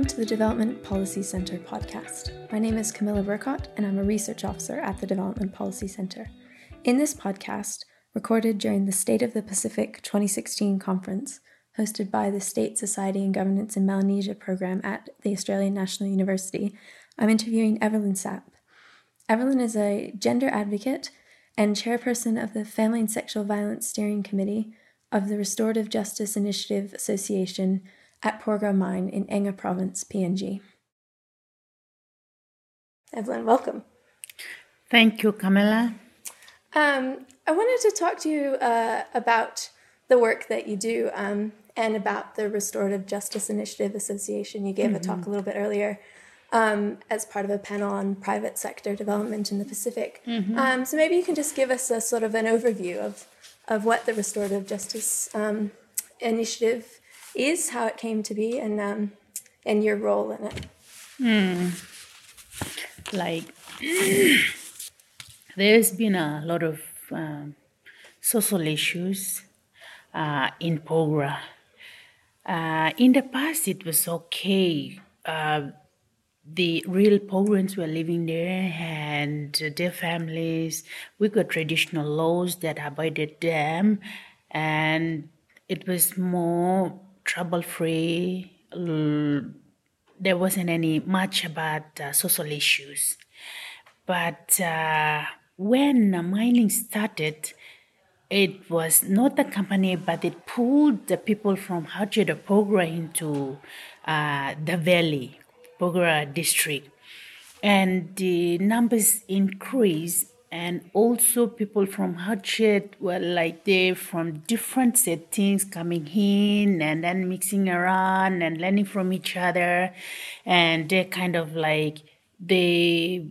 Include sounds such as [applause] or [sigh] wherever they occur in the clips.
Welcome to the Development Policy Center podcast. My name is Camilla Burkot, and I'm a research officer at the Development Policy Center. In this podcast, recorded during the State of the Pacific 2016 conference, hosted by the State Society and Governance in Melanesia program at the Australian National University, I'm interviewing Evelyn Sapp. Evelyn is a gender advocate and chairperson of the Family and Sexual Violence Steering Committee of the Restorative Justice Initiative Association at Porgera Mine in Enga Province, PNG. Evelyn, welcome. Thank you, Camilla. Um, I wanted to talk to you uh, about the work that you do um, and about the Restorative Justice Initiative Association. You gave mm-hmm. a talk a little bit earlier um, as part of a panel on private sector development in the Pacific. Mm-hmm. Um, so maybe you can just give us a sort of an overview of, of what the Restorative Justice um, Initiative is, how it came to be, and um, and your role in it. Hmm. Like, [clears throat] there's been a lot of um, social issues uh, in Porgera. Uh, in the past, it was okay. Uh, the real Pogreans were living there and their families. We got traditional laws that abided them, and it was more trouble free. There wasn't any much about uh, social issues. But uh, when mining started, it was not the company, but it pulled the people from Hardship Porgera into uh, the valley, Porgera district. And the numbers increased and also people from Hardship were like they from different settings coming in and then mixing around and learning from each other and they kind of like they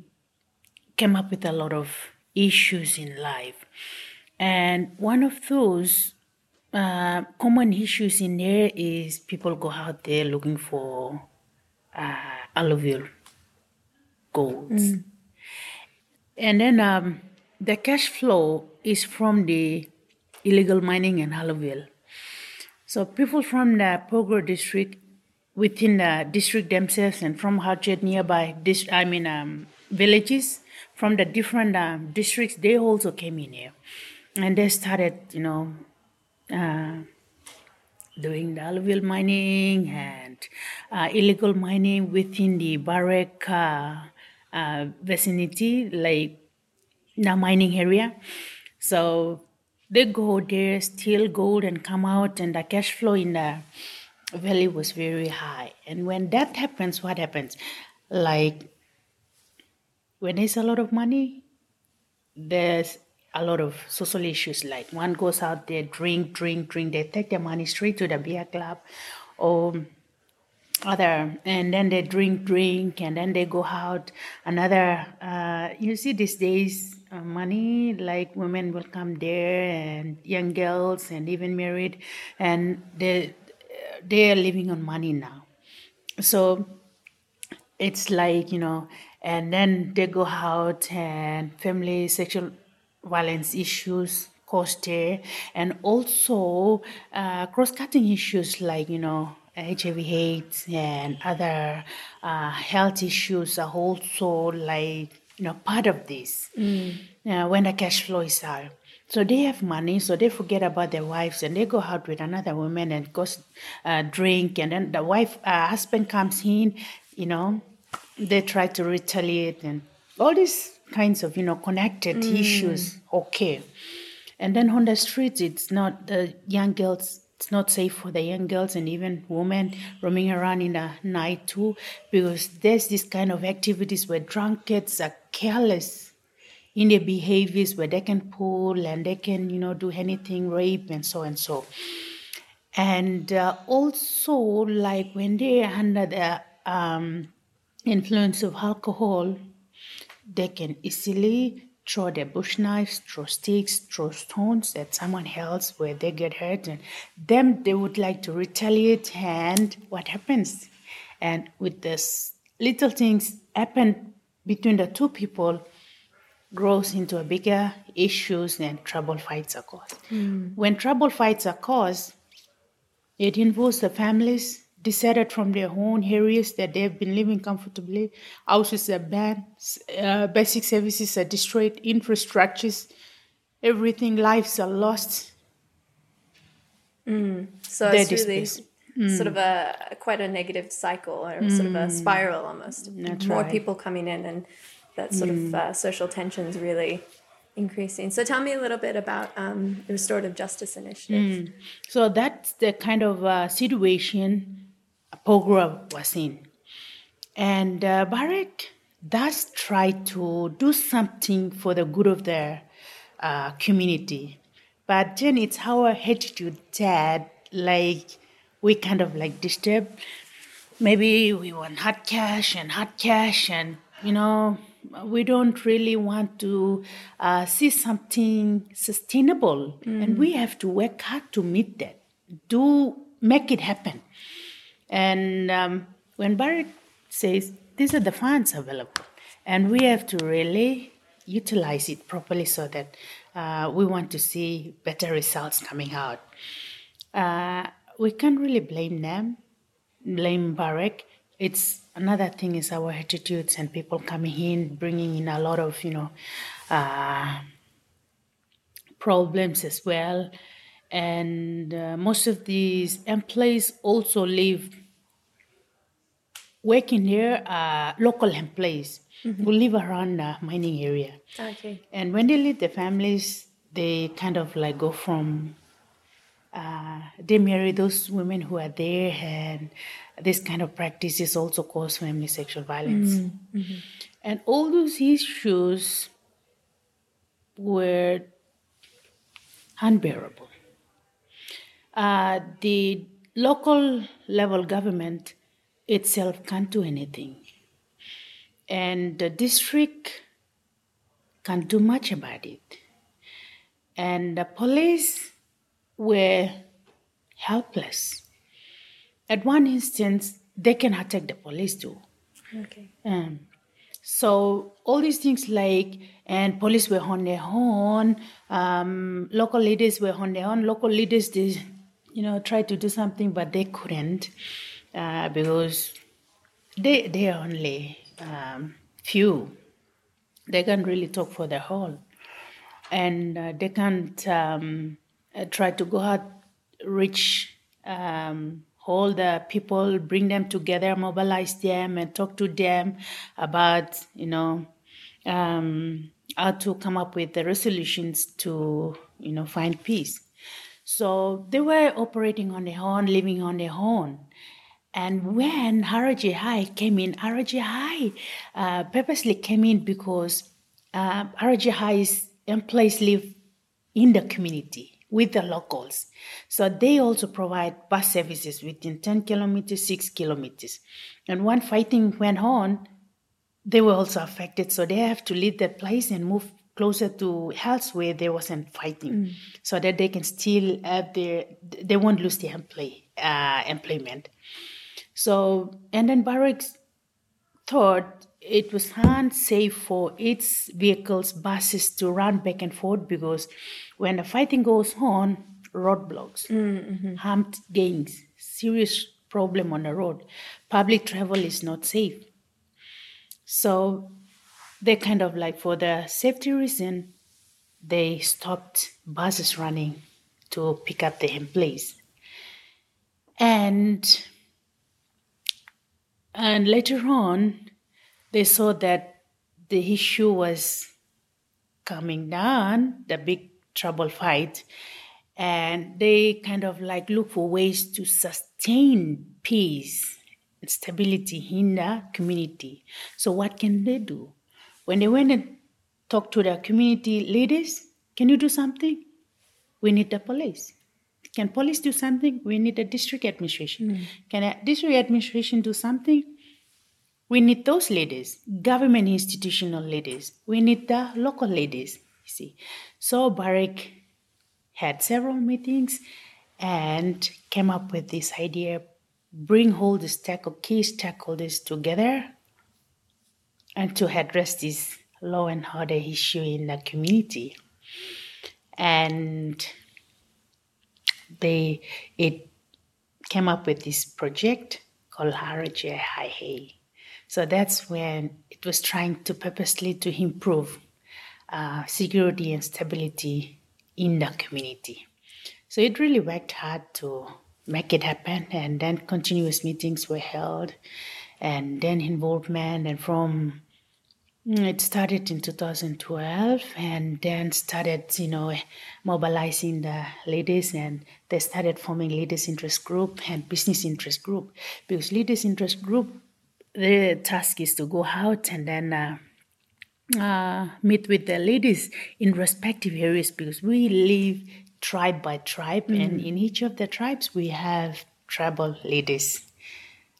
came up with a lot of issues in life and one of those uh, common issues in there is people go out there looking for uh, golds. Mm. And then um, the cash flow is from the illegal mining in alluvial. So people from the Porgera district, within the district themselves, and from Hardship nearby, I mean um, villages, from the different um, districts, they also came in here, and they started, you know, uh, doing the alluvial mining and uh, illegal mining within the Barrick uh, uh, vicinity, like the mining area. So they go there, steal gold, and come out, and the cash flow in the valley was very high. And when that happens, what happens? Like when there's a lot of money, there's a lot of social issues. Like one goes out there, drink, drink, drink. They take their money straight to the beer club, or other and then they drink drink and then they go out. Another uh, you see these days uh, money like women will come there and young girls and even married and they they are living on money now. So it's like you know and then they go out and family sexual violence issues cause there. And also uh, cross-cutting issues like you know HIV AIDS and other uh, health issues are also like you know part of this mm. uh, when the cash flow is out. So they have money, so they forget about their wives and they go out with another woman and go uh, drink, and then the wife uh, husband comes in, you know, they try to retaliate and all these kinds of you know connected mm. issues. Okay, and then on the streets, it's not the young girls it's not safe for the young girls and even women roaming around in the night too because there's this kind of activities where drunkards are careless in their behaviors where they can pull and they can you know do anything rape and so and so. And uh, also like when they're under the um, influence of alcohol they can easily throw their bush knives, throw sticks, throw stones at someone else where they get hurt, and them they would like to retaliate. And what happens? And with this little things happen between the two people, grows into a bigger issues and trouble fights are caused. Mm. When trouble fights are caused, it involves the families, deserted from their own areas that they've been living comfortably. Houses are banned, uh, basic services are destroyed, infrastructures, everything, lives are lost. Mm. So They're it's really displaced. sort of a quite a negative cycle or sort of a spiral almost. That's More right. people coming in and that sort of uh, social tensions really increasing. So tell me a little bit about um, the Restorative Justice Initiative. So that's the kind of uh, situation Pogra was in. And uh, Barrick does try to do something for the good of the uh, community. But then it's our attitude that, like, we kind of like disturb. Maybe we want hard cash and hard cash, and you know, we don't really want to uh, see something sustainable, and we have to work hard to meet that. Do make it happen. And um, when Barrick says these are the funds available, and we have to really utilize it properly so that uh, we want to see better results coming out. Uh, we can't really blame them, blame Barrick. It's another thing is our attitudes and people coming in, bringing in a lot of you know uh, problems as well. And uh, most of these employees also live working here are uh, local employees mm-hmm. who live around the mining area. Okay. And when they leave the families, they kind of like go from, uh, they marry those women who are there, and this kind of practices also cause family sexual violence. Mm-hmm. Mm-hmm. And all those issues were unbearable. Uh, the local level government itself can't do anything. And the district can't do much about it. And the police were helpless. At one instance, they can attack the police too. Okay. Um, so all these things like and police were on their own, um, local leaders were on their own. Local leaders, they, you know, tried to do something, but they couldn't uh, because they they are only um, few. They can't really talk for the whole, and uh, they can't um, uh, try to go out, reach um, all the people, bring them together, mobilize them, and talk to them about you know um, how to come up with the resolutions to you know find peace. So they were operating on their own, living on their own. And when RJI came in, RJI uh, purposely came in because uh, RJI's employees live in the community with the locals. So they also provide bus services within 10 kilometers, 6 kilometers. And when fighting went on, they were also affected. So they have to leave that place and move closer to else where there wasn't fighting so that they can still have their, they won't lose their employ, uh, employment. So, and then Barracks thought it was unsafe for its vehicles, buses to run back and forth because when the fighting goes on, roadblocks, mm, mm-hmm. harmed gangs, serious problem on the road. Public travel is not safe. So they kind of like for the safety reason, they stopped buses running to pick up the employees. And and later on, they saw that the issue was coming down, the big trouble fight, and they kind of like look for ways to sustain peace and stability in the community. So what can they do? When they went and talked to the community leaders, can you do something? We need the police. Can police do something? We need a district administration. Hmm. Can a district administration do something? We need those leaders, government institutional leaders. We need the local leaders. You see, so Barrick had several meetings and came up with this idea: bring all the stack of key stakeholders together and to address this law and order issue in the community. And they it came up with this project called RJI So that's when it was trying to purposely to improve uh, security and stability in the community. So it really worked hard to make it happen, and then continuous meetings were held, and then involvement, and from it started in 2012 and then started you know mobilizing the ladies and they started forming ladies interest group and business interest group because ladies interest group the task is to go out and then uh, uh, meet with the ladies in respective areas because we live tribe by tribe, mm. and in each of the tribes we have tribal leaders.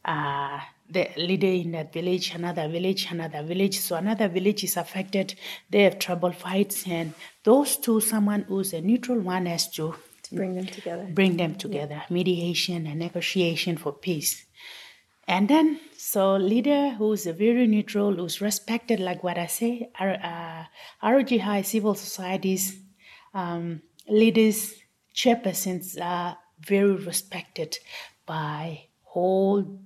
Uh, the leader in that village, another village, another village. So another village is affected. They have trouble fights, and those two, someone who's a neutral one, has to, to bring them together. Bring them together. Yeah. Mediation and negotiation for peace. And then, so leader who's a very neutral, who's respected, like what I say, uh, RJI civil societies, um, leaders, chairpersons are very respected by whole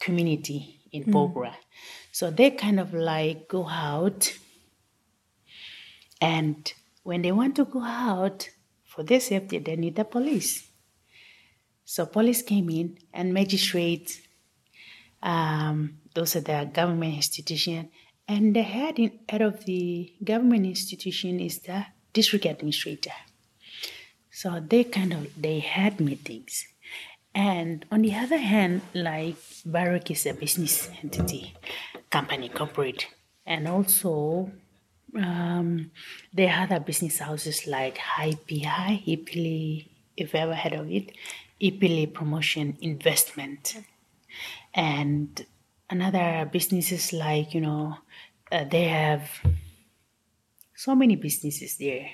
community in mm. Porgera. So they kind of like go out and when they want to go out for their safety, they need the police. So police came in and magistrates, um, those are the government institution, and the head, in, head of the government institution is the district administrator. So they kind of they had meetings. And on the other hand, like Barrick is a business entity, company, corporate, and also um, there are other business houses like IPI, Ipili, if you ever heard of it, Ipili Promotion Investment, and another businesses like you know uh, they have so many businesses there.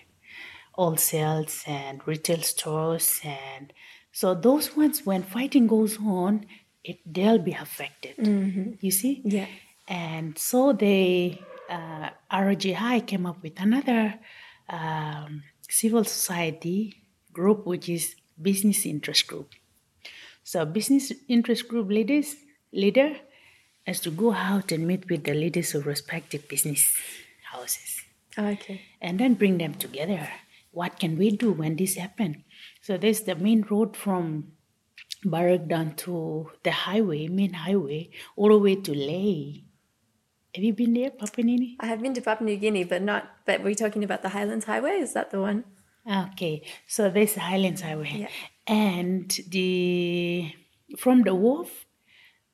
All sales and retail stores and so those ones when fighting goes on it they'll be affected. Mm-hmm. you see? Yeah. And so they uh, RJI came up with another um, civil society group which is business interest group. So business interest group leaders leader has to go out and meet with the leaders of respective business houses. Okay. And then bring them together. What can we do when this happen? So there's the main road from Barrick down to the highway, main highway, all the way to Lae. Have you been there, Papua New Guinea? I have been to Papua New Guinea, but not. But we're talking about the Highlands Highway. Is that the one? Okay, so there's the Highlands Highway, yeah. and the from the wharf,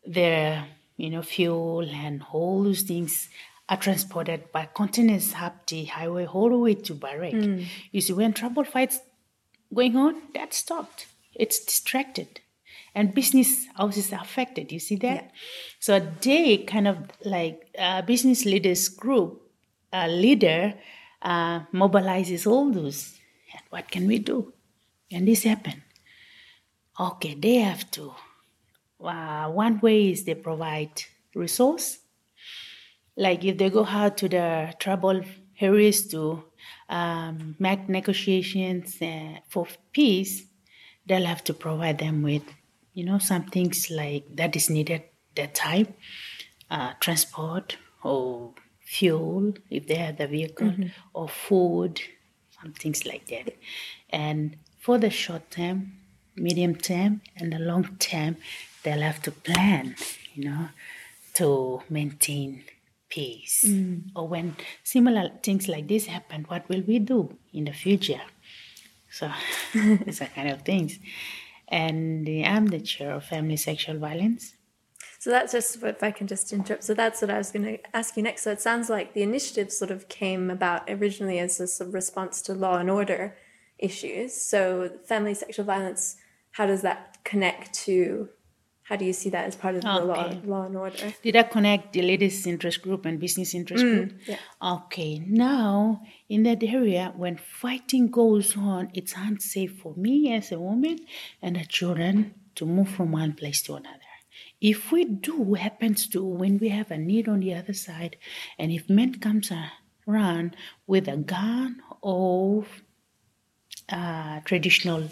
there you know fuel and all those things are transported by containers up the highway all the way to Barrick. Mm. You see, when trouble fights going on, that stopped. It's distracted. And business houses are affected. You see that? Yeah. So they kind of like uh, business leaders group uh, leader uh, mobilizes all those. And what can we do? And this happened. Okay, they have to. Uh, one way is they provide resource like if they go out to the trouble areas to um, make negotiations uh, for peace, they'll have to provide them with, you know, some things like that is needed that time, uh, transport or fuel if they have the vehicle, mm-hmm. or food, some things like that. And for the short term, medium term, and the long term, they'll have to plan, you know, to maintain peace. Mm. Or when similar things like this happen, what will we do in the future? So [laughs] these are kind of things. And I'm the chair of Family Sexual Violence. So that's just if I can just interrupt. So that's what I was going to ask you next. So it sounds like the initiative sort of came about originally as a sort of response to law and order issues. So family sexual violence, how does that connect to how do you see that as part of the law, law and order? Did I connect the ladies' interest group and business interest mm, group? Yeah. Okay. Now, in that area, when fighting goes on, it's unsafe for me as a woman and the children to move from one place to another. If we do happens to when we have a need on the other side, and if men comes around with a gun or uh, traditional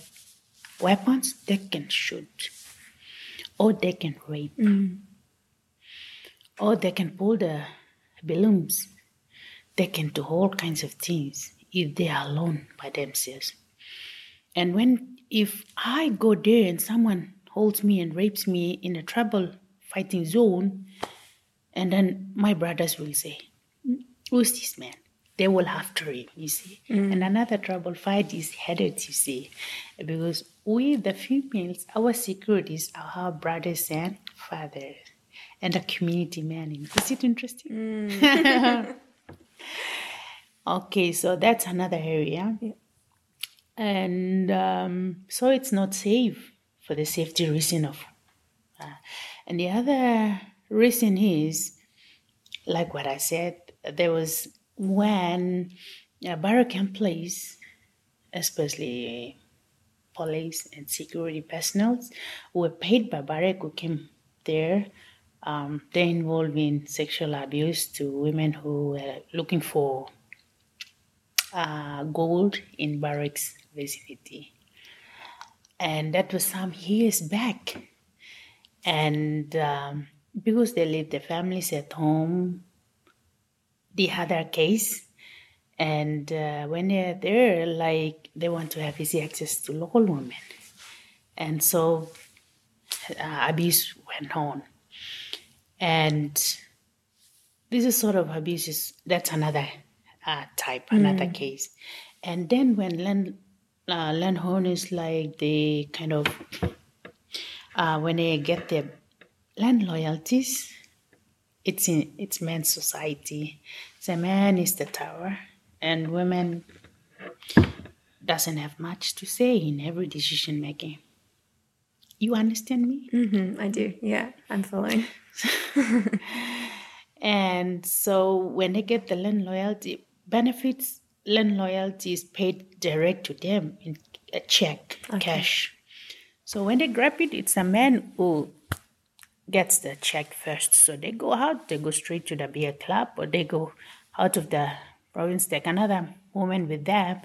weapons, they can shoot or they can rape, or they can pull the balloons. They can do all kinds of things if they are alone by themselves. And when if I go there and someone holds me and rapes me in a trouble fighting zone, and then my brothers will say, Who's this man? They will after him, you see. And another trouble fight is headed, you see. Because we, the females, our securities are our brothers and fathers and the community manning. Is it interesting? [laughs] okay, so that's another area. And um, so it's not safe for the safety reason of. Uh, and the other reason is, like what I said, there was when uh, Barracamp Place, especially police and security personnel, were paid by Barrick who came there. Um, they're involved in sexual abuse to women who were looking for uh, gold in Barrick's vicinity. And that was some years back. And um, because they leave their families at home, they had their case. And uh, when they're there, like they want to have easy access to local women. And so uh, abuse went on. And this is sort of abuses, that's another uh, type, another case. And then when land, uh, landowners like they kind of, uh, when they get their land loyalties, it's in it's men's society. The man is the tower, and women doesn't have much to say in every decision making. You understand me? hmm I do. Yeah, I'm following. [laughs] And so when they get the land loyalty benefits, land loyalty is paid direct to them in a check, cash. So when they grab it, it's a man who gets the check first. So they go out, they go straight to the beer club, or they go out of the province, take another woman with them,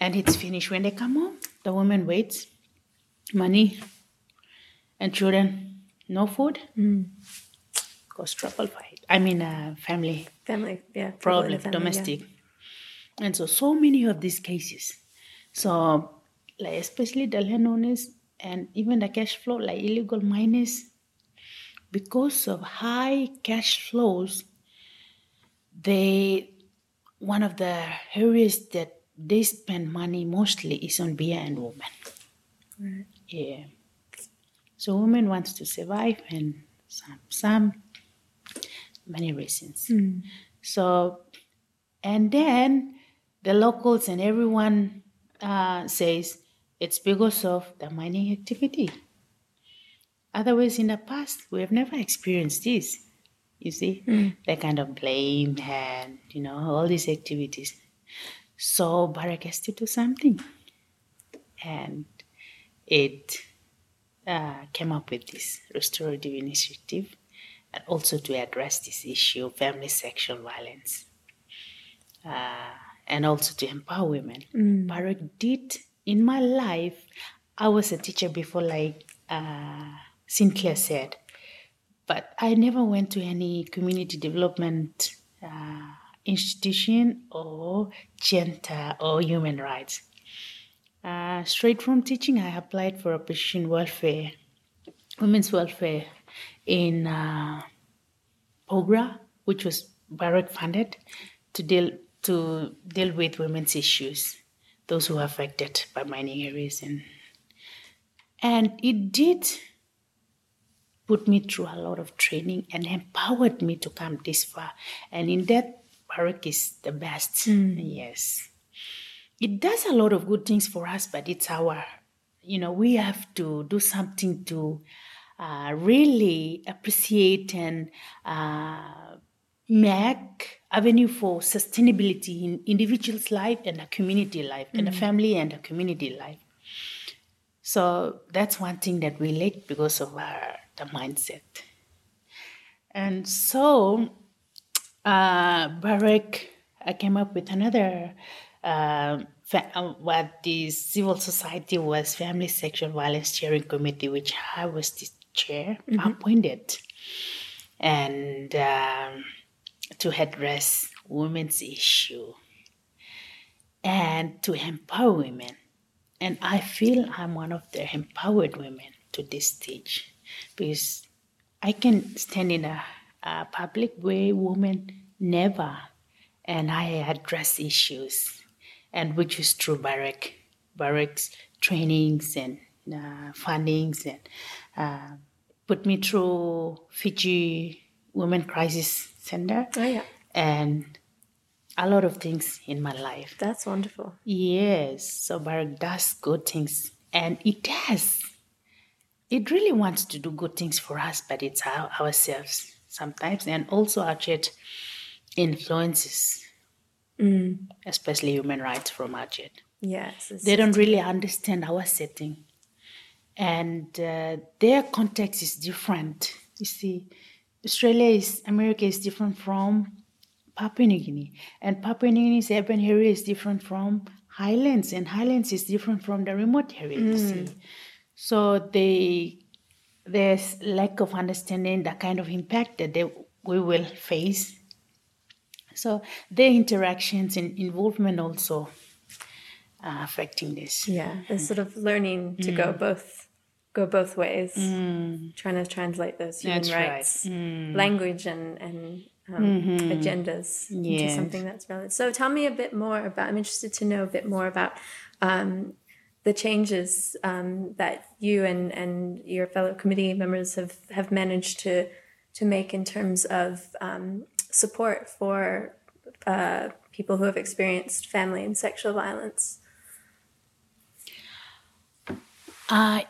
and it's finished. When they come home, the woman waits, money, and children, no food, cause trouble fight. I mean, uh, family Family, yeah. problem, family, yeah. domestic. And so, so many of these cases. So, like especially the landowners and even the cash flow, like illegal miners, because of high cash flows, they one of the areas that they spend money mostly is on beer and women. Yeah. So women wants to survive and some some many reasons. So and then the locals and everyone uh, says it's because of the mining activity. Otherwise, in the past, we have never experienced this. You see, they kind of blame and you know all these activities. So Barrick has to do something, and it uh, came up with this restorative initiative, and also to address this issue of family sexual violence uh, and also to empower women. Barrick did in my life. I was a teacher before, like uh, Sinclair said, but I never went to any community development uh, institution or gender or human rights. Uh, straight from teaching, I applied for a position welfare, women's welfare in uh, Pogra, which was Barrick funded to deal to deal with women's issues, those who are affected by mining areas, and and it did put me through a lot of training and empowered me to come this far. And in that, Barrick is the best. Yes, it does a lot of good things for us, but it's our, you know, we have to do something to uh, really appreciate and uh, make avenue for sustainability in individual's life and a community life and a family and a community life so that's one thing that we lack because of our the mindset. And so uh, Barrick I came up with another uh, uh, what the civil society was family sexual violence steering committee which I was the chair appointed. And um, to address women's issue and to empower women. And I feel I'm one of the empowered women to this stage because I can stand in a, a public way, women never, and I address issues, and which is through Barrick, Barrick's trainings and uh, fundings and uh, put me through Fiji Women Crisis Center. Oh, yeah. And a lot of things in my life. That's wonderful. Yes, so Barrick does good things, and it does. It really wants to do good things for us, but it's our, ourselves sometimes, and also our church influences, especially human rights from our church. Yes. They don't really understand our setting, and uh, their context is different. You see, Australia is America is different from Papua New Guinea, and Papua New Guinea's urban area is different from Highlands, and Highlands is different from the remote area. You see, so they there's lack of understanding the kind of impact that they we will face. So their interactions and involvement also are affecting this. yeah. It's sort of learning to Mm. go both go both ways. Trying to translate those human That's right. Mm. rights language and and um, agendas into Mm-hmm. Yes. something that's relevant. So tell me a bit more about. I'm interested to know a bit more about. Um, the changes um, that you and, and your fellow committee members have, have managed to to make in terms of um, support for uh, people who have experienced family and sexual violence. I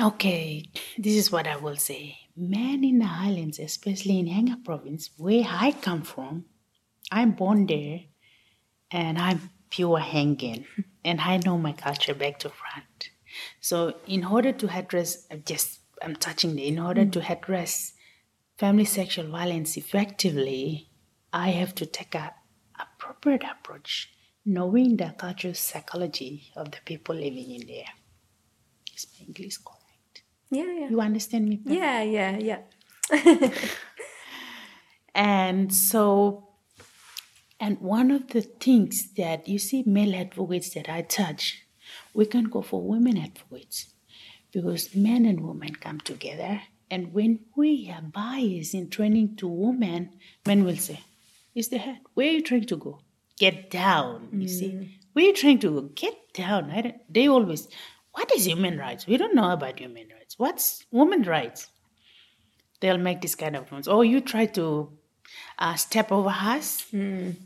okay, this is what I will say. Men in the islands, especially in Enga province, where I come from, I'm born there and I'm pure Engan [laughs] and I know my culture back to front. So in order to address I'm just I'm touching the in order mm. to address family sexual violence effectively, I have to take a appropriate approach, knowing the cultural psychology of the people living in there. Is my English correct? Yeah, yeah. You understand me? Yeah, yeah, yeah. [laughs] And so, and one of the things that you see male advocates that I touch, we can go for women advocates because men and women come together. And when we are biased in training to women, men will say, Is the head? Where are you trying to go? Get down. You see, where are you trying to go? Get down. I don't, they always, what is human rights? We don't know about human rights. What's women rights? They'll make this kind of noise. Oh, you try to uh, step over us, down,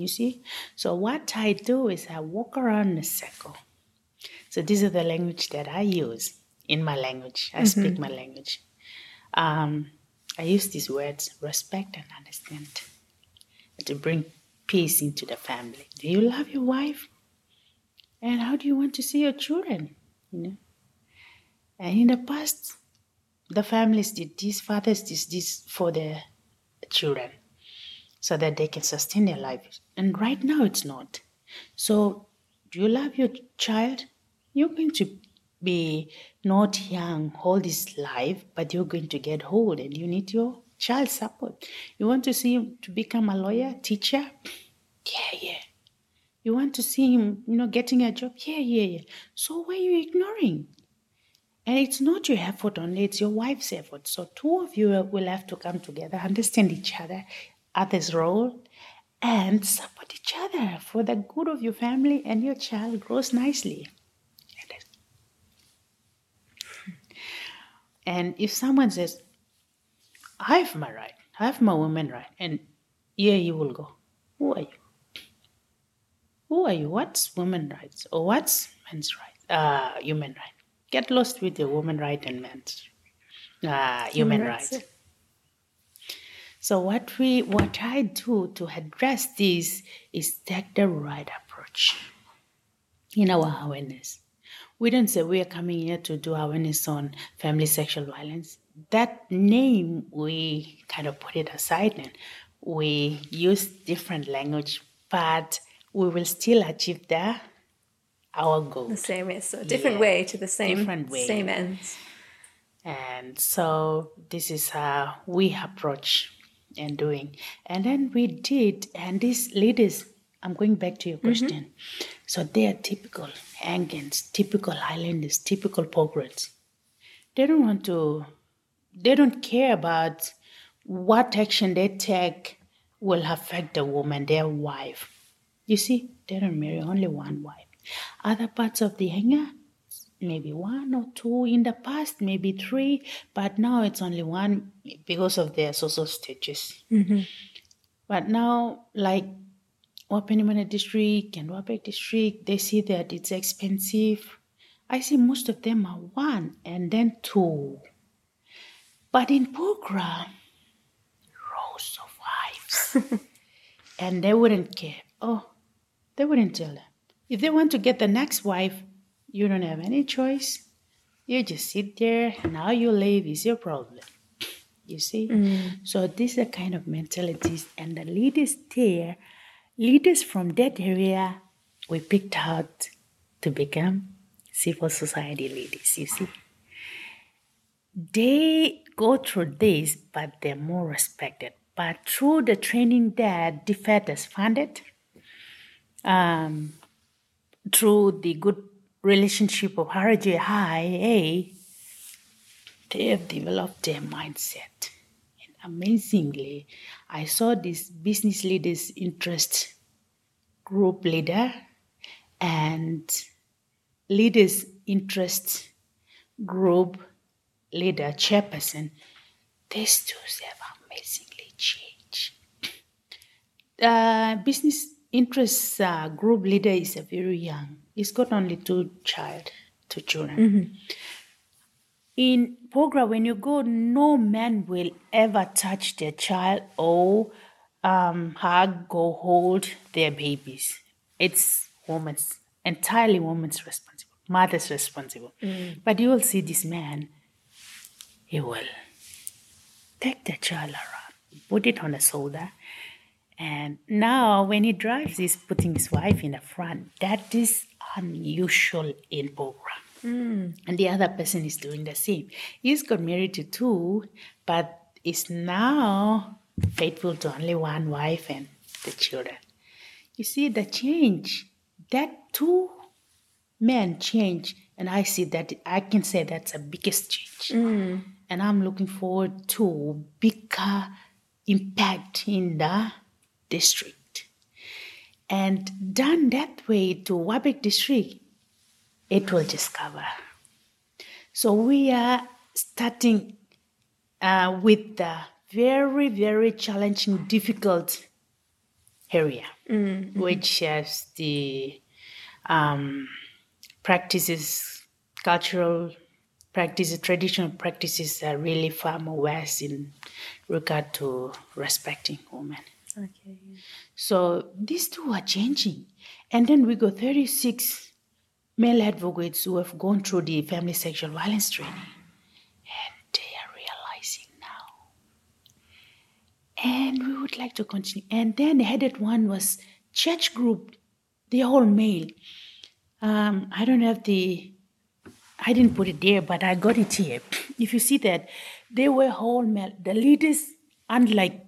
you see? So, what I do is I walk around in a circle. So, these are the language that I use in my language. I speak my language. Um, I use these words respect and understand to bring peace into the family. Do you love your wife? And how do you want to see your children? You know? And in the past, the families did this, fathers did this for their children so that they can sustain their lives. And right now it's not. So, do you love your child? You're going to be not young all this life, but you're going to get old and you need your child support. You want to see him to become a lawyer, teacher? Yeah, yeah. You want to see him, you know, getting a job? Yeah, yeah, yeah. So why are you ignoring? And it's not your effort only, it's your wife's effort. So two of you will have to come together, understand each other, other's role, and support each other for the good of your family and your child grows nicely. And if someone says, I have my right, I have my woman right, and here you will go. Who are you? Who are you? What's women rights? Or what's men's right? Uh, human right. Get lost with your woman right and men's uh, human rights, rights. So what we what I do to address this is take the right approach in our awareness. We don't say we are coming here to do awareness on family sexual violence. That name we kind of put it aside and we use different language, but we will still achieve the our goal. The same way, so different Yeah. way to the same Different way. same ends. And so this is how we approach and doing. And then we did, and these leaders, I'm going back to your mm-hmm. question. So they are typical Engans, typical Highlanders, typical Pogras. They don't want to, they don't care about what action they take will affect the woman, their wife. You see, they don't marry only one wife. Other parts of the Enga, maybe one or two in the past, maybe three, but now it's only one because of their social status. Mm-hmm. But now, like Wapenamanda district and Wabag district, they see that it's expensive. I see most of them are one and then two. But in Pogra, rows of wives. [laughs] and they wouldn't care. Oh, they wouldn't tell them. If they want to get the next wife, you don't have any choice. You just sit there, and how you live is your problem. You see? So these are kind of mentalities, and the leaders there, leaders from that area, we picked out to become civil society leaders. You see? They go through this, but they're more respected. But through the training that DFAT has funded, um, through the good relationship of RJI, eh, they have developed their mindset. And amazingly, I saw this business leaders interest group leader and leaders interest group leader chairperson. These two have amazingly changed. Uh, business interest uh, group leader is a very young. He's got only two child, two children. In Pogra, when you go, no man will ever touch their child or um, hug or hold their babies. It's woman's entirely woman's responsible, mother's responsible. But you will see this man. He will take the child around, put it on the shoulder, and now when he drives, he's putting his wife in the front. That is unusual in Pogra. Hmm. And the other person is doing the same. He's got married to two, but is now faithful to only one wife and the children. You see the change. That two men change, and I see that I can say that's the biggest change. Hmm. And I'm looking forward to bigger impact in the district. And done that way to Wabag district, it will just cover. So we are starting uh, with the very, very challenging, difficult area, which has the um, practices, cultural practices, traditional practices are really far more worse in regard to respecting women. Okay. So these two are changing. And then we got 36 male advocates who have gone through the family sexual violence training. And they are realizing now. And we would like to continue. And then the headed one was church group, they all male. Um, I don't have the, I didn't put it there, but I got it here. [sniffs] If you see that, they were all male. The leaders, unlike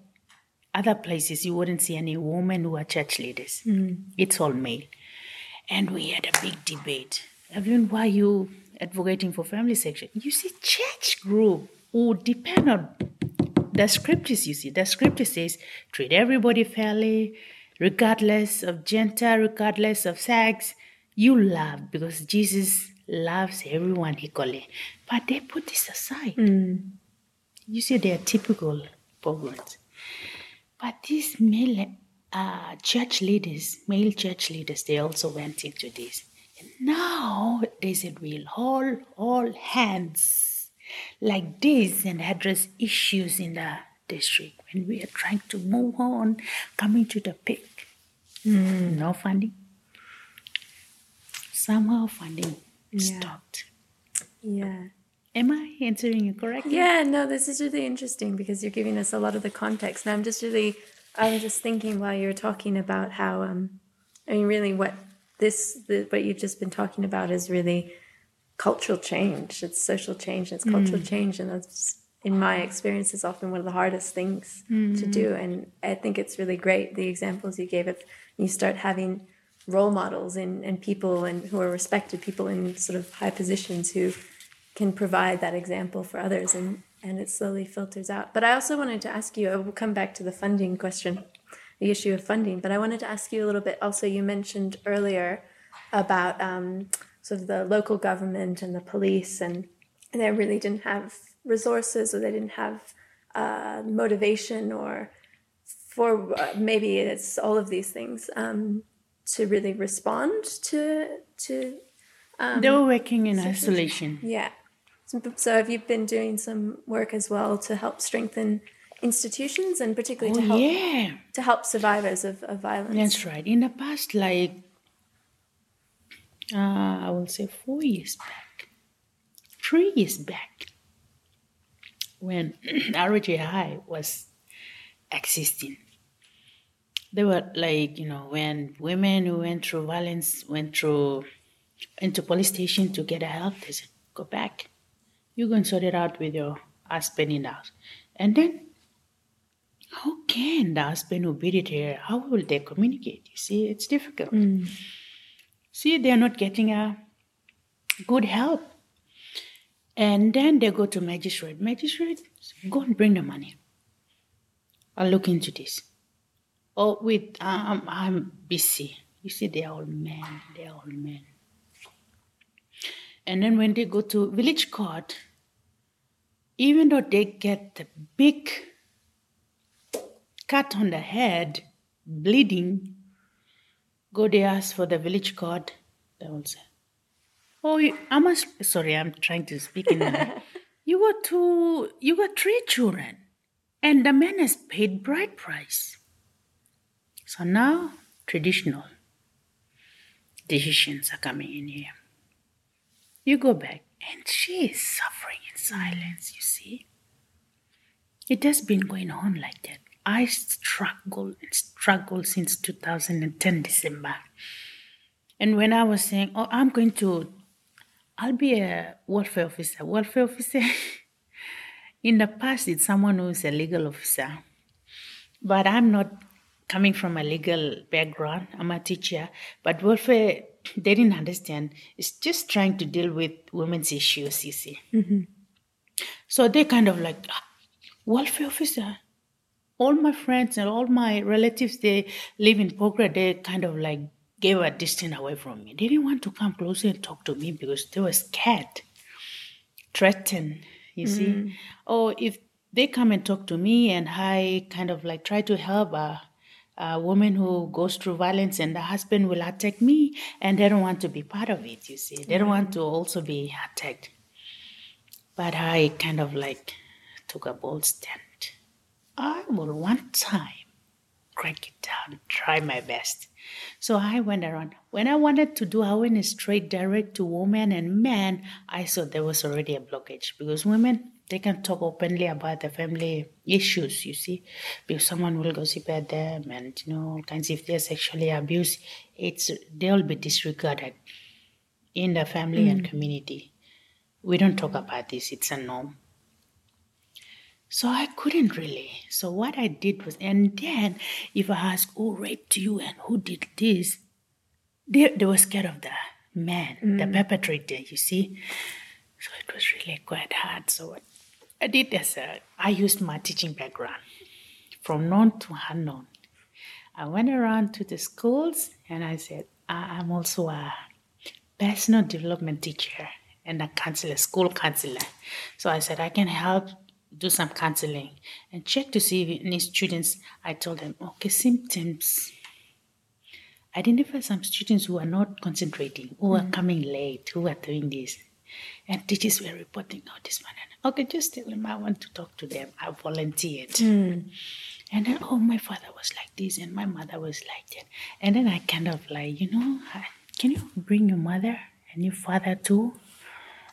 other places, you wouldn't see any women who are church leaders. Mm. It's all male. And we had a big debate. Evelyn, why are you advocating for family section? You see, church group who depend on the scriptures, you see. The scripture says, treat everybody fairly, regardless of gender, regardless of sex. You love because Jesus loves everyone equally. But they put this aside. Mm. You see, they are typical programs. But these male uh, church leaders, male church leaders, they also went into this. And now there's a real all, all hands like this and address issues in the district when we are trying to move on, coming to the peak. No funding. Somehow funding stopped. Yeah. Am I answering you correctly? Yeah, no, this is really interesting because you're giving us a lot of the context. And I'm just really, I was just thinking while you were talking about how, um, I mean, really what this, the, what you've just been talking about is really cultural change. It's social change. It's cultural Mm. change, and that's in my experience is often one of the hardest things to Mm. do. And I think it's really great the examples you gave of you start having role models and, and people and who are respected people in sort of high positions who can provide that example for others and and it slowly filters out but i also wanted to ask you i will come back to the funding question the issue of funding but i wanted to ask you a little bit also you mentioned earlier about um, sort of the local government and the police and they really didn't have resources or they didn't have uh, motivation or for uh, maybe it's all of these things um, to really respond to to they were working in isolation. yeah. So, have you been doing some work as well to help strengthen institutions and particularly Oh, to help yeah. to help survivors of, of violence? That's right. In the past, like, uh, I will say four years back, three years back, when [clears throat] RJI was existing, they were like, you know, when women who went through violence went through into police station to get help, they said, go back. You and sort it out with your husband in the house. And then how can the husband who beat it here, how will they communicate? You see, it's difficult. See, they're not getting a good help. And then they go to magistrate. Magistrate, go and bring the money. I'll look into this. Oh, wait, um, I'm busy. You see, they're all men. They're all men. And then when they go to village court, even though they get the big cut on the head, bleeding, go they ask for the village court, they will say, Oh, you, I must, sorry, I'm trying to speak in. [laughs] You got two, you got three children, and the man has paid bride price. So now, traditional decisions are coming in here. You go back, and she is suffering in silence, you see. It has been going on like that. I struggle and struggle since 2010 December. And when I was saying, oh, I'm going to, I'll be a welfare officer. Welfare officer, [laughs] in the past, it's someone who is a legal officer. But I'm not coming from a legal background. I'm a teacher. But welfare, they didn't understand. It's just trying to deal with women's issues, you see. Mm-hmm. So they kind of like, "Ah, welfare officer. All my friends and all my relatives, they live in Porgera, they kind of like gave a distance away from me. They didn't want to come closer and talk to me because they were scared, threatened, you see. Or if they come and talk to me and I kind of like try to help a, a woman who goes through violence and the husband will attack me and they don't want to be part of it, you see. They don't want to also be attacked. But I kind of like took a bold stand. I will one time crack it down, try my best. So I went around. When I wanted to do awareness straight direct to women and men, I saw there was already a blockage because women they can talk openly about their family issues, you see, because someone will gossip at them and you know, all kinds if they're sexually abused, it's they'll be disregarded in the family and mm. community. We don't talk about this, it's a norm. So I couldn't really. So what I did was, and then if I ask who raped you and who did this, they, they were scared of the man, the perpetrator, you see. So it was really quite hard. So what I did is uh, I used my teaching background from known to unknown. I went around to the schools and I said, I- I'm also a personal development teacher and a counselor, school counselor. So I said, I can help do some counseling and check to see if any students, I told them, okay, symptoms. Identify some students who are not concentrating, who are mm-hmm. coming late, who are doing this. And teachers were reporting, oh, this one. And, okay, just tell them I want to talk to them. I volunteered. Mm. And then, oh, my father was like this and my mother was like that. And then I kind of like, you know, I- can you bring your mother and your father too?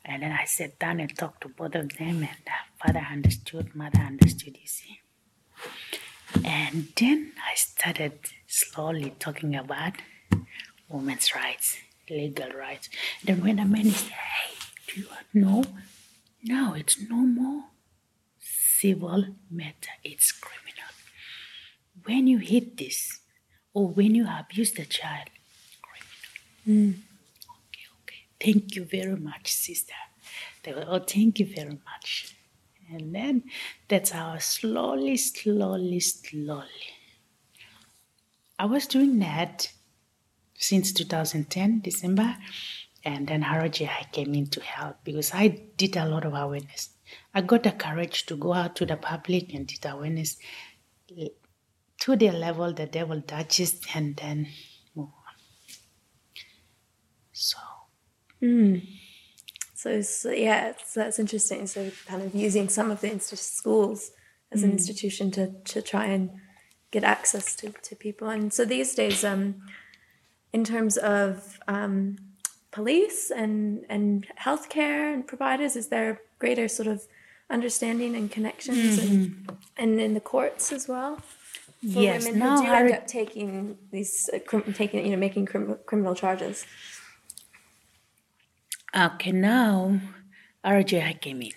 And then I sat down and talked to both of them, and father understood, mother understood, you see. And then I started slowly talking about women's rights, legal rights. Then when the man is hey, Do you know? Now it's no more civil matter, it's criminal. When you hit this, or when you abuse the child, criminal. Okay. Thank you very much, sister. They were, oh, thank you very much. And then that's how slowly, slowly, slowly. I was doing that since 2010, December. And then RJI came in to help because I did a lot of awareness. I got the courage to go out to the public and did awareness to the level the devil touches and then move on. So. Mm. So, so yeah, so that's interesting. So kind of using some of the schools as an mm. institution to, to try and get access to, to people. And so these days, um, in terms of um, police and, and healthcare and providers, is there greater sort of understanding and connections mm-hmm. and, and in the courts as well? For yes, women who do end up taking these, uh, crim- taking you know, making crim- criminal charges. Okay, now RJI came in.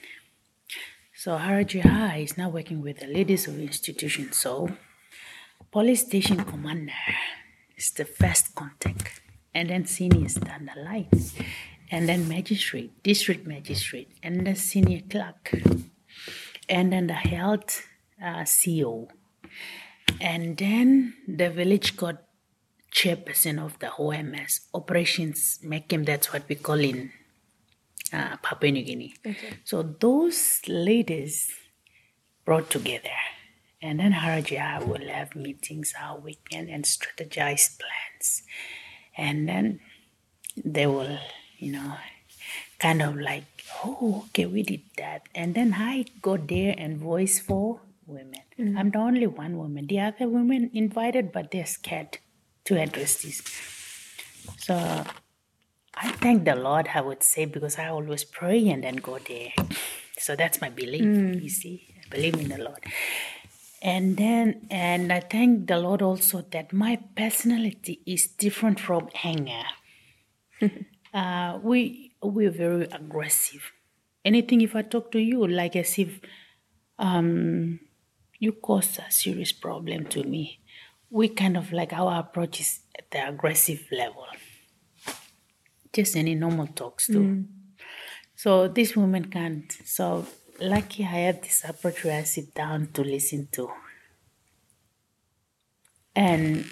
So RJI is now working with the ladies of institution. So police station commander is the first contact, and then senior line, and then magistrate, district magistrate, and the senior clerk, and then the health uh, CO, and then the village court chairperson of the OMS operations make him that's what we call in uh, Papua New Guinea. Okay. So those ladies brought together, and then RJI will have meetings our weekend and strategize plans, and then they will, you know, kind of like, oh, okay, we did that, and then I go there and voice for women. Mm-hmm. I'm the only one woman. The other women invited, but they're scared to address this. So I thank the Lord, I would say, because I always pray and then go there. So that's my belief, mm. you see. I believe in the Lord. And then, and I thank the Lord also that my personality is different from Engan. [laughs] uh, we, we're very aggressive. Anything if I talk to you, like as if um, you cause a serious problem to me, we kind of like our approach is at the aggressive level just any normal talks too. Mm. So this woman can't. So lucky I have this approach where I sit down to listen to. And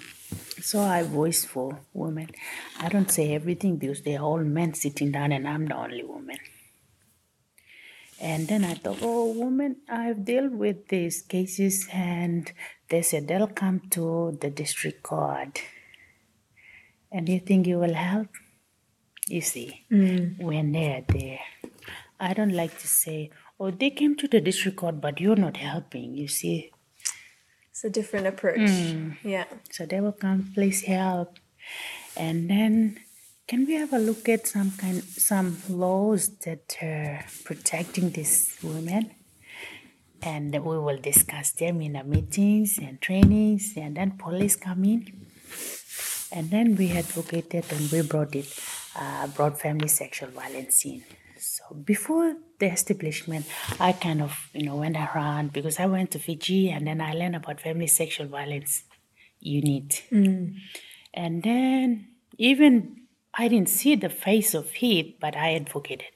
so I voice for women. I don't say everything because they're all men sitting down and I'm the only woman. And then I thought, oh, woman, I've dealt with these cases and they said they'll come to the district court. And you think you will help? You see, mm. when they're there, I don't like to say, oh, they came to the district court, but you're not helping. You see, it's a different approach. Mm. Yeah. So they will come, please help. And then can we have a look at some kind some laws that are protecting these women? And we will discuss them in the meetings and trainings, and then police come in. And then we advocated and we brought it uh, broad family sexual violence scene. So before the establishment, I kind of you know went around because I went to Fiji and then I learned about family sexual violence unit, mm. and then even I didn't see the face of it, but I advocated.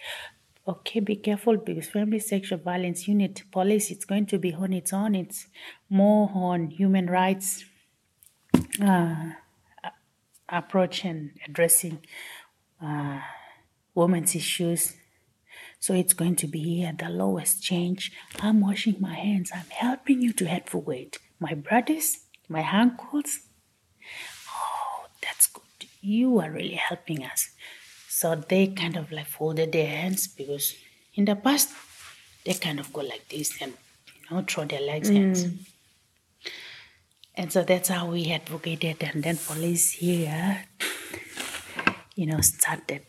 Okay, be careful because family sexual violence unit police it's going to be on its own. It's more on human rights uh, approach and addressing uh, women's issues. So it's going to be at the lowest change. I'm washing my hands. I'm helping you to head for weight. My brothers, my uncles. Oh, that's good. You are really helping us. So they kind of like folded their hands because in the past they kind of go like this and you know throw their legs mm. hands. And so that's how we advocated, and then police here you know, started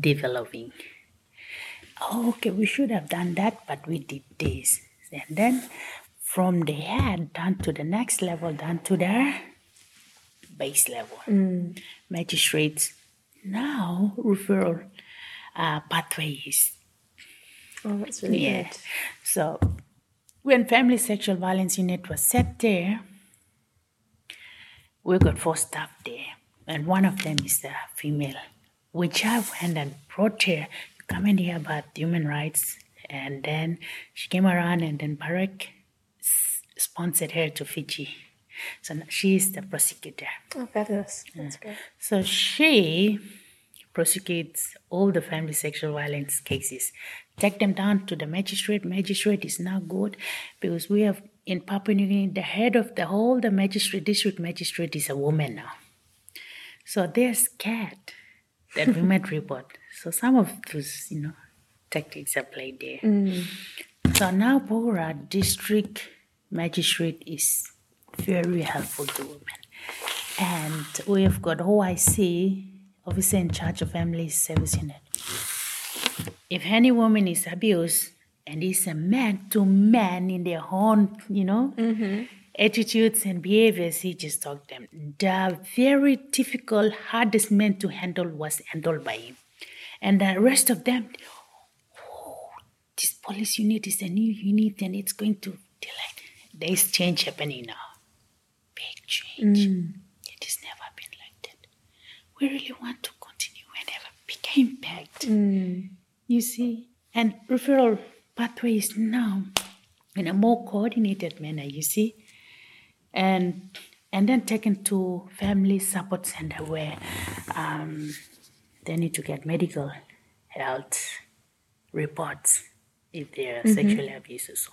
developing. Oh, okay, we should have done that, but we did this. And then from the head down to the next level, down to the base level. Mm. Magistrates now referral. uh, pathways. Oh, that's really Yeah. good. So when family sexual violence unit was set there, we got four staff there, and one of them is a female, which I went and brought her to come and hear about human rights, and then she came around, and then Barrick s- sponsored her to Fiji. So she is the prosecutor. Oh, fabulous. That's great. So she prosecutes all the family sexual violence cases, take them down to the magistrate. Magistrate is now good because we have in Papua New Guinea the head of the whole the magistrate district magistrate is a woman now. So they're scared that we might report. So some of those, you know, tactics are played there. Mm. So now Bora district magistrate is very helpful to women. And we have got OIC, officer in charge of family service unit. If any woman is abused and is a man to man in their own, you know, mm-hmm. Attitudes and behaviors, he just talked them. The very difficult, hardest man to handle was handled by him. And the rest of them, oh, this police unit is a new unit and it's going to delight. There's change happening now. Big change. Mm. It has never been like that. We really want to continue and have a big impact. Mm. You see? And referral pathways now in a more coordinated manner, you see? And and then taken to family support center where um, they need to get medical health reports if they're sexually abused or so.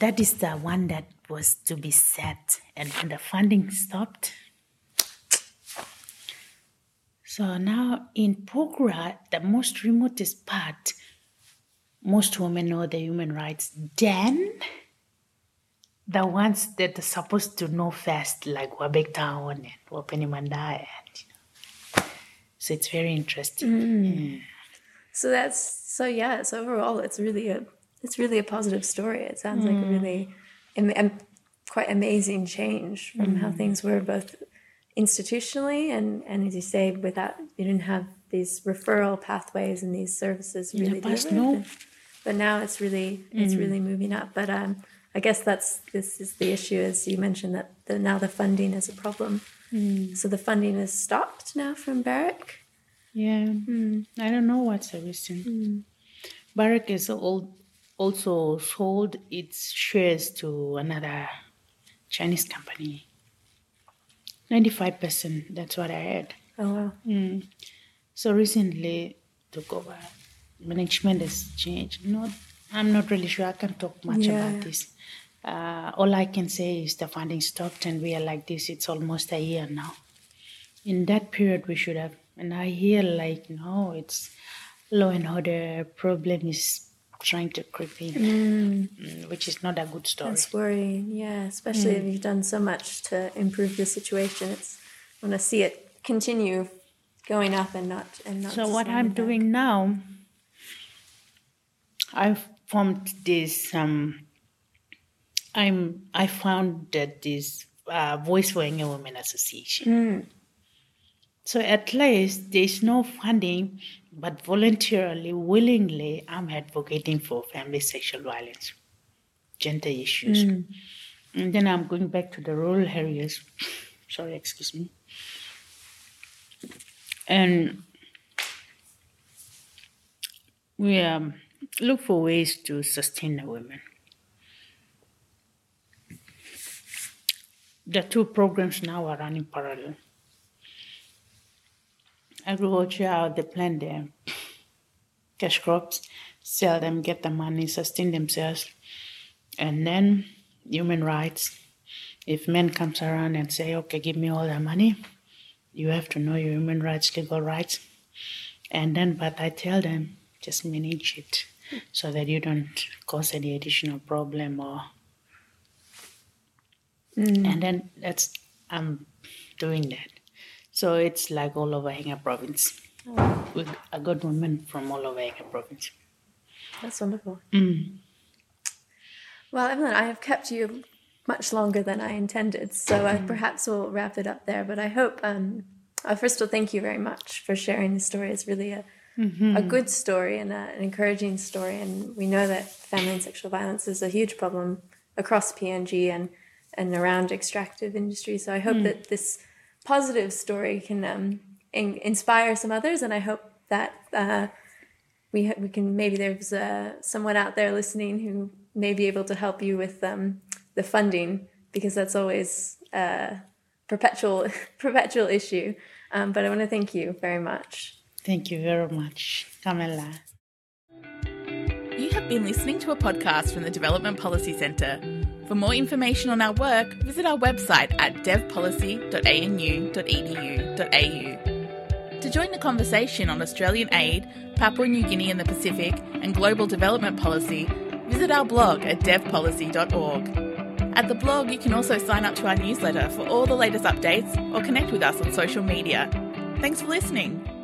That is the one that was to be set, and when the funding stopped. So now in Porgera, the most remotest part, most women know the human rights. Then the ones that are supposed to know first, like Wabag Town and Wapenamanda, and you know. So it's very interesting. Mm. So that's so yeah. So overall, it's really a it's really a positive story. It sounds like a mm. really am, am- quite amazing change from how mm. things were both institutionally and and as you say, without you didn't have these referral pathways and these services the really past, no. But now it's really it's really moving up. But um, I guess that's this is the issue, as you mentioned that the, now the funding is a problem. Hmm. So the funding is stopped now from Barrick. Yeah, hmm. I don't know what's the reason. Hmm. Barrick is al- also sold its shares to another Chinese company. 95%, that's what I heard. Oh wow. So recently took over. Management has changed. Not, I'm not really sure. I can't talk much Yeah. about this. Uh, all I can say is the funding stopped, and we are like this. It's almost a year now. In that period, we should have. And I hear like no, it's law and order problem is trying to creep in, mm, which is not a good story. That's worrying, yeah. Especially if you've done so much to improve the situation. It's I want to see it continue going up and not and not. So what I'm back. doing now, I've formed this. Um, I'm I founded this uh, Voice for Young Women Association. So at least there's no funding, but voluntarily, willingly, I'm advocating for family sexual violence, gender issues, and then I'm going back to the rural areas. [coughs] Sorry, excuse me. And we um, look for ways to sustain the women. The two programs now are running parallel. Agriculture, they plant their cash crops, sell them, get the money, sustain themselves, and then human rights. If men comes around and say, "Okay, give me all the money," you have to know your human rights, legal rights, and then. But I tell them just manage it so that you don't cause any additional problem or. And then that's I'm doing that. So it's like all over Enga province. We I got women from all over Enga province. That's wonderful. Well, Evelyn, I have kept you much longer than I intended, so I perhaps we'll wrap it up there. But I hope, um, uh, first of all, thank you very much for sharing the story. It's really a, mm-hmm. a good story and a, an encouraging story. And we know that family and sexual violence is a huge problem across PNG and and around extractive industry. So I hope mm. that this positive story can um, in, inspire some others, and I hope that uh, we we can maybe there's uh, someone out there listening who may be able to help you with um, the funding because that's always a perpetual [laughs] perpetual issue. Um, but I want to thank you very much. Thank you very much, Camilla. You have been listening to a podcast from the Development Policy Centre. For more information on our work, visit our website at devpolicy.anu.edu.au. To join the conversation on Australian aid, Papua New Guinea and the Pacific, and global development policy, visit our blog at devpolicy.org. At the blog, you can also sign up to our newsletter for all the latest updates or connect with us on social media. Thanks for listening.